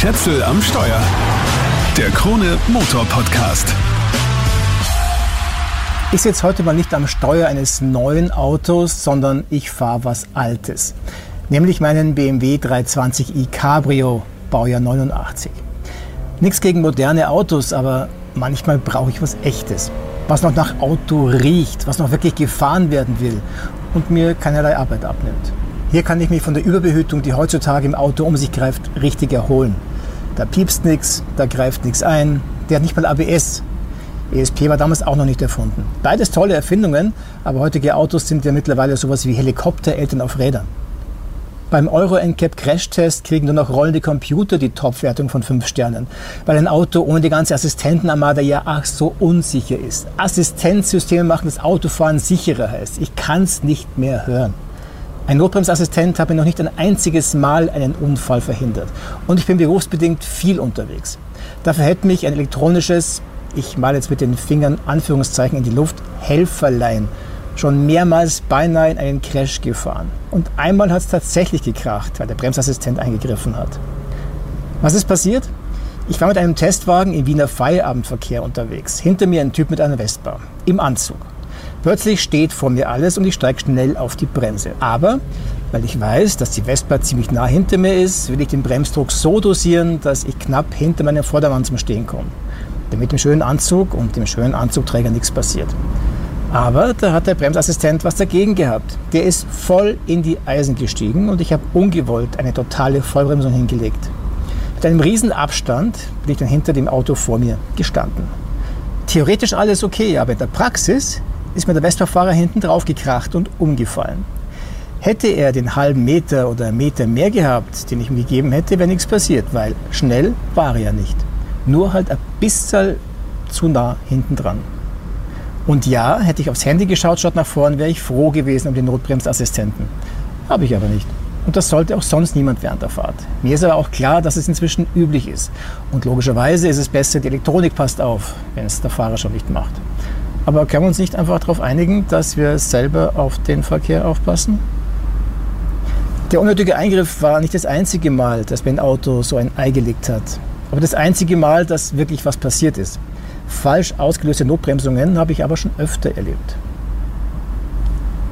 Schätzel am Steuer. Der Krone Motor Podcast. Ich sitze heute mal nicht am Steuer eines neuen Autos, sondern ich fahre was Altes. Nämlich meinen BMW 320i Cabrio, Baujahr 89. Nichts gegen moderne Autos, aber manchmal brauche ich was Echtes. Was noch nach Auto riecht, was noch wirklich gefahren werden will und mir keinerlei Arbeit abnimmt. Hier kann ich mich von der Überbehütung, die heutzutage im Auto um sich greift, richtig erholen. Da piepst nichts, da greift nichts ein, der hat nicht mal ABS. ESP war damals auch noch nicht erfunden. Beides tolle Erfindungen, aber heutige Autos sind ja mittlerweile sowas wie Helikoptereltern auf Rädern. Beim Euro NCAP Crashtest kriegen nur noch rollende Computer die Topwertung von 5 Sternen, weil ein Auto ohne die ganze Assistentenarmada ja ach so unsicher ist. Assistenzsysteme machen das Autofahren sicherer heißt. Ich kann es nicht mehr hören. Ein Notbremsassistent hat mir noch nicht ein einziges Mal einen Unfall verhindert. Und ich bin berufsbedingt viel unterwegs. Dafür hätte mich ein elektronisches, ich male jetzt mit den Fingern Anführungszeichen in die Luft, Helferlein schon mehrmals beinahe in einen Crash gefahren. Und einmal hat es tatsächlich gekracht, weil der Bremsassistent eingegriffen hat. Was ist passiert? Ich war mit einem Testwagen im Wiener Feierabendverkehr unterwegs. Hinter mir ein Typ mit einer Vespa. Im Anzug. Plötzlich steht vor mir alles und ich steige schnell auf die Bremse. Aber weil ich weiß, dass die Vespa ziemlich nah hinter mir ist, will ich den Bremsdruck so dosieren, dass ich knapp hinter meinem Vordermann zum Stehen komme. Damit dem schönen Anzug und dem schönen Anzugträger nichts passiert. Aber da hat der Bremsassistent was dagegen gehabt. Der ist voll in die Eisen gestiegen und ich habe ungewollt eine totale Vollbremsung hingelegt. Mit einem riesen Abstand bin ich dann hinter dem Auto vor mir gestanden. Theoretisch alles okay, aber in der Praxis ist mir der Vespa-Fahrer hinten drauf gekracht und umgefallen. Hätte er den halben Meter oder einen Meter mehr gehabt, den ich ihm gegeben hätte, wäre nichts passiert, weil schnell war er ja nicht. Nur halt ein bisschen zu nah hinten dran. Und ja, hätte ich aufs Handy geschaut statt nach vorn, wäre ich froh gewesen um den Notbremsassistenten. Habe ich aber nicht. Und das sollte auch sonst niemand während der Fahrt. Mir ist aber auch klar, dass es inzwischen üblich ist. Und logischerweise ist es besser, die Elektronik passt auf, wenn es der Fahrer schon nicht macht. Aber können wir uns nicht einfach darauf einigen, dass wir selber auf den Verkehr aufpassen? Der unnötige Eingriff war nicht das einzige Mal, dass mir ein Auto so ein Ei gelegt hat. Aber das einzige Mal, dass wirklich was passiert ist. Falsch ausgelöste Notbremsungen habe ich aber schon öfter erlebt.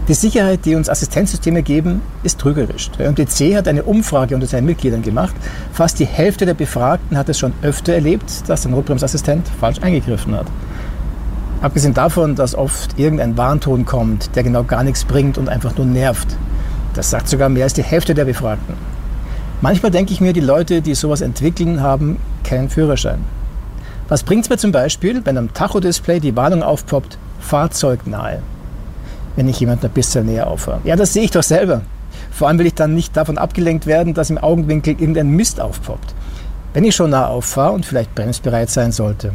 Die Sicherheit, die uns Assistenzsysteme geben, ist trügerisch. Der MTC hat eine Umfrage unter seinen Mitgliedern gemacht. Fast die Hälfte der Befragten hat es schon öfter erlebt, dass der Notbremsassistent falsch eingegriffen hat. Abgesehen davon, dass oft irgendein Warnton kommt, der genau gar nichts bringt und einfach nur nervt. Das sagt sogar mehr als die Hälfte der Befragten. Manchmal denke ich mir, die Leute, die sowas entwickeln, haben keinen Führerschein. Was bringt es mir zum Beispiel, wenn am Tachodisplay die Warnung aufpoppt, Fahrzeugnahe, wenn ich jemanden ein bisschen näher auffahre? Ja, das sehe ich doch selber. Vor allem will ich dann nicht davon abgelenkt werden, dass im Augenwinkel irgendein Mist aufpoppt. Wenn ich schon nah auffahre und vielleicht bremsbereit sein sollte,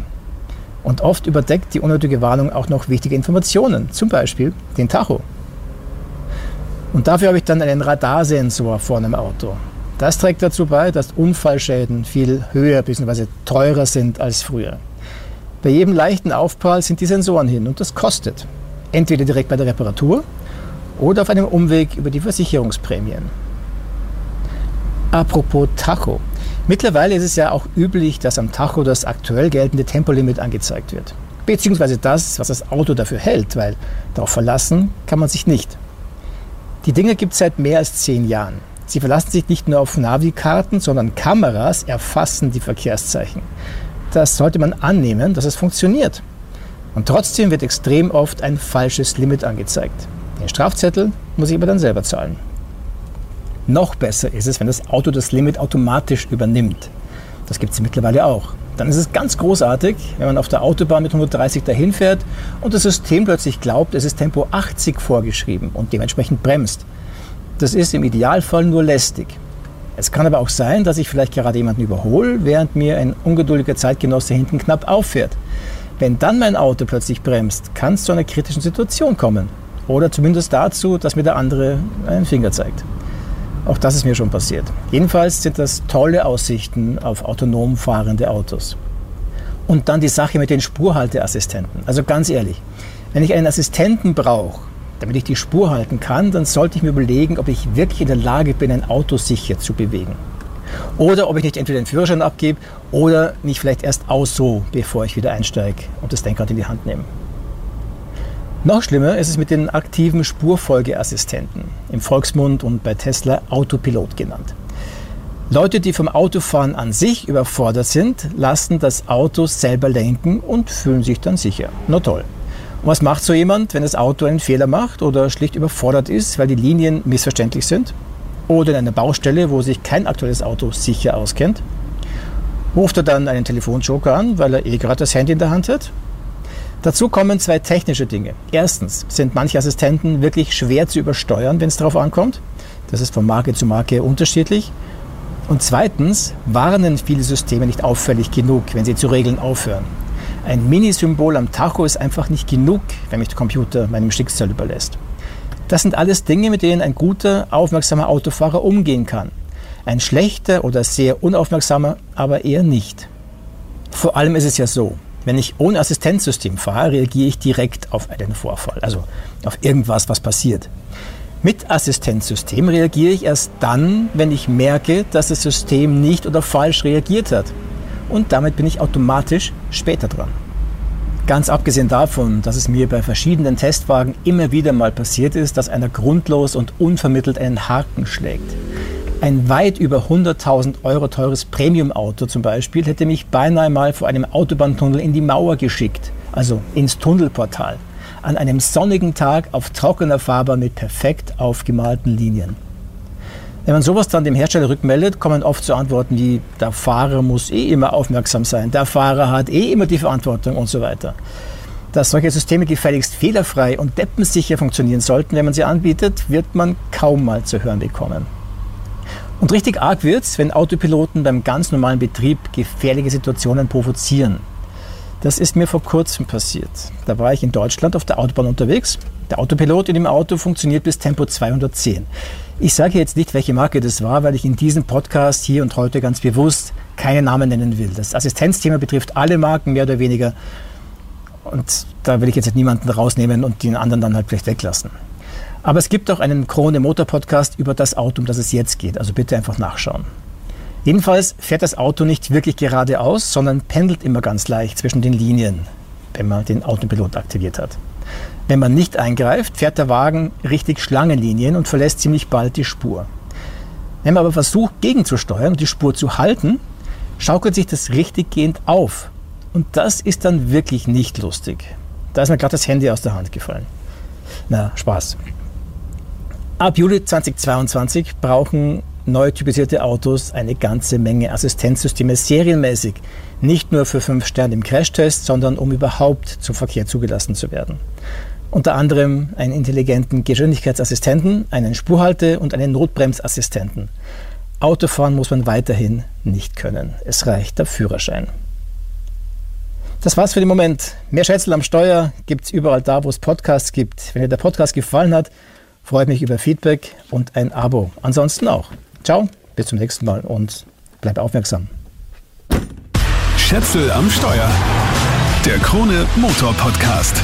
und oft überdeckt die unnötige Warnung auch noch wichtige Informationen, zum Beispiel den Tacho. Und dafür habe ich dann einen Radarsensor vor einem Auto. Das trägt dazu bei, dass Unfallschäden viel höher bzw. teurer sind als früher. Bei jedem leichten Aufprall sind die Sensoren hin und das kostet. Entweder direkt bei der Reparatur oder auf einem Umweg über die Versicherungsprämien. Apropos Tacho. Mittlerweile ist es ja auch üblich, dass am Tacho das aktuell geltende Tempolimit angezeigt wird. Beziehungsweise das, was das Auto dafür hält, weil darauf verlassen kann man sich nicht. Die Dinge gibt es seit mehr als zehn Jahren. Sie verlassen sich nicht nur auf Navikarten, sondern Kameras erfassen die Verkehrszeichen. Das sollte man annehmen, dass es funktioniert. Und trotzdem wird extrem oft ein falsches Limit angezeigt. Den Strafzettel muss ich aber dann selber zahlen. Noch besser ist es, wenn das Auto das Limit automatisch übernimmt. Das gibt es mittlerweile auch. Dann ist es ganz großartig, wenn man auf der Autobahn mit 130 dahin fährt und das System plötzlich glaubt, es ist Tempo 80 vorgeschrieben und dementsprechend bremst. Das ist im Idealfall nur lästig. Es kann aber auch sein, dass ich vielleicht gerade jemanden überhole, während mir ein ungeduldiger Zeitgenosse hinten knapp auffährt. Wenn dann mein Auto plötzlich bremst, kann es zu einer kritischen Situation kommen. Oder zumindest dazu, dass mir der andere einen Finger zeigt. Auch das ist mir schon passiert. Jedenfalls sind das tolle Aussichten auf autonom fahrende Autos. Und dann die Sache mit den Spurhalteassistenten. Also ganz ehrlich, wenn ich einen Assistenten brauche, damit ich die Spur halten kann, dann sollte ich mir überlegen, ob ich wirklich in der Lage bin, ein Auto sicher zu bewegen. Oder ob ich nicht entweder den Führerschein abgebe oder mich vielleicht erst aus so, bevor ich wieder einsteige und das Lenkrad in die Hand nehme. Noch schlimmer ist es mit den aktiven Spurfolgeassistenten, im Volksmund und bei Tesla Autopilot genannt. Leute, die vom Autofahren an sich überfordert sind, lassen das Auto selber lenken und fühlen sich dann sicher. Na toll. Und was macht so jemand, wenn das Auto einen Fehler macht oder schlicht überfordert ist, weil die Linien missverständlich sind? Oder in einer Baustelle, wo sich kein aktuelles Auto sicher auskennt? Ruft er dann einen Telefonjoker an, weil er eh gerade das Handy in der Hand hat? Dazu kommen zwei technische Dinge. Erstens sind manche Assistenten wirklich schwer zu übersteuern, wenn es darauf ankommt. Das ist von Marke zu Marke unterschiedlich. Und zweitens warnen viele Systeme nicht auffällig genug, wenn sie zu regeln aufhören. Ein Minisymbol am Tacho ist einfach nicht genug, wenn mich der Computer meinem Schicksal überlässt. Das sind alles Dinge, mit denen ein guter, aufmerksamer Autofahrer umgehen kann. Ein schlechter oder sehr unaufmerksamer aber eher nicht. Vor allem ist es ja so, wenn ich ohne Assistenzsystem fahre, reagiere ich direkt auf einen Vorfall, also auf irgendwas, was passiert. Mit Assistenzsystem reagiere ich erst dann, wenn ich merke, dass das System nicht oder falsch reagiert hat. Und damit bin ich automatisch später dran. Ganz abgesehen davon, dass es mir bei verschiedenen Testwagen immer wieder mal passiert ist, dass einer grundlos und unvermittelt einen Haken schlägt. Ein weit über 100.000 Euro teures Premium-Auto zum Beispiel hätte mich beinahe mal vor einem Autobahntunnel in die Mauer geschickt, also ins Tunnelportal, an einem sonnigen Tag auf trockener Fahrbahn mit perfekt aufgemalten Linien. Wenn man sowas dann dem Hersteller rückmeldet, kommen oft so Antworten wie, der Fahrer muss eh immer aufmerksam sein, der Fahrer hat eh immer die Verantwortung und so weiter. Dass solche Systeme gefälligst fehlerfrei und deppensicher funktionieren sollten, wenn man sie anbietet, wird man kaum mal zu hören bekommen. Und richtig arg wird es, wenn Autopiloten beim ganz normalen Betrieb gefährliche Situationen provozieren. Das ist mir vor kurzem passiert. Da war ich in Deutschland auf der Autobahn unterwegs. Der Autopilot in dem Auto funktioniert bis Tempo 210. Ich sage jetzt nicht, welche Marke das war, weil ich in diesem Podcast hier und heute ganz bewusst keine Namen nennen will. Das Assistenzthema betrifft alle Marken mehr oder weniger. Und da will ich jetzt niemanden rausnehmen und den anderen dann halt vielleicht weglassen. Aber es gibt auch einen Krone Motor Podcast über das Auto, um das es jetzt geht. Also bitte einfach nachschauen. Jedenfalls fährt das Auto nicht wirklich geradeaus, sondern pendelt immer ganz leicht zwischen den Linien, wenn man den Autopilot aktiviert hat. Wenn man nicht eingreift, fährt der Wagen richtig Schlangenlinien und verlässt ziemlich bald die Spur. Wenn man aber versucht, gegenzusteuern und die Spur zu halten, schaukelt sich das richtig gehend auf. Und das ist dann wirklich nicht lustig. Da ist mir gerade das Handy aus der Hand gefallen. Na, Spaß. Ab Juli 2022 brauchen neu typisierte Autos eine ganze Menge Assistenzsysteme serienmäßig. Nicht nur für fünf Sterne im Crashtest, sondern um überhaupt zum Verkehr zugelassen zu werden. Unter anderem einen intelligenten Geschwindigkeitsassistenten, einen Spurhalte- und einen Notbremsassistenten. Autofahren muss man weiterhin nicht können. Es reicht der Führerschein. Das war's für den Moment. Mehr Schätzel am Steuer gibt es überall da, wo es Podcasts gibt. Wenn dir der Podcast gefallen hat, Freue mich über Feedback und ein Abo. Ansonsten auch. Ciao, bis zum nächsten Mal und bleib aufmerksam. Schätzel am Steuer. Der Krone Motor Podcast.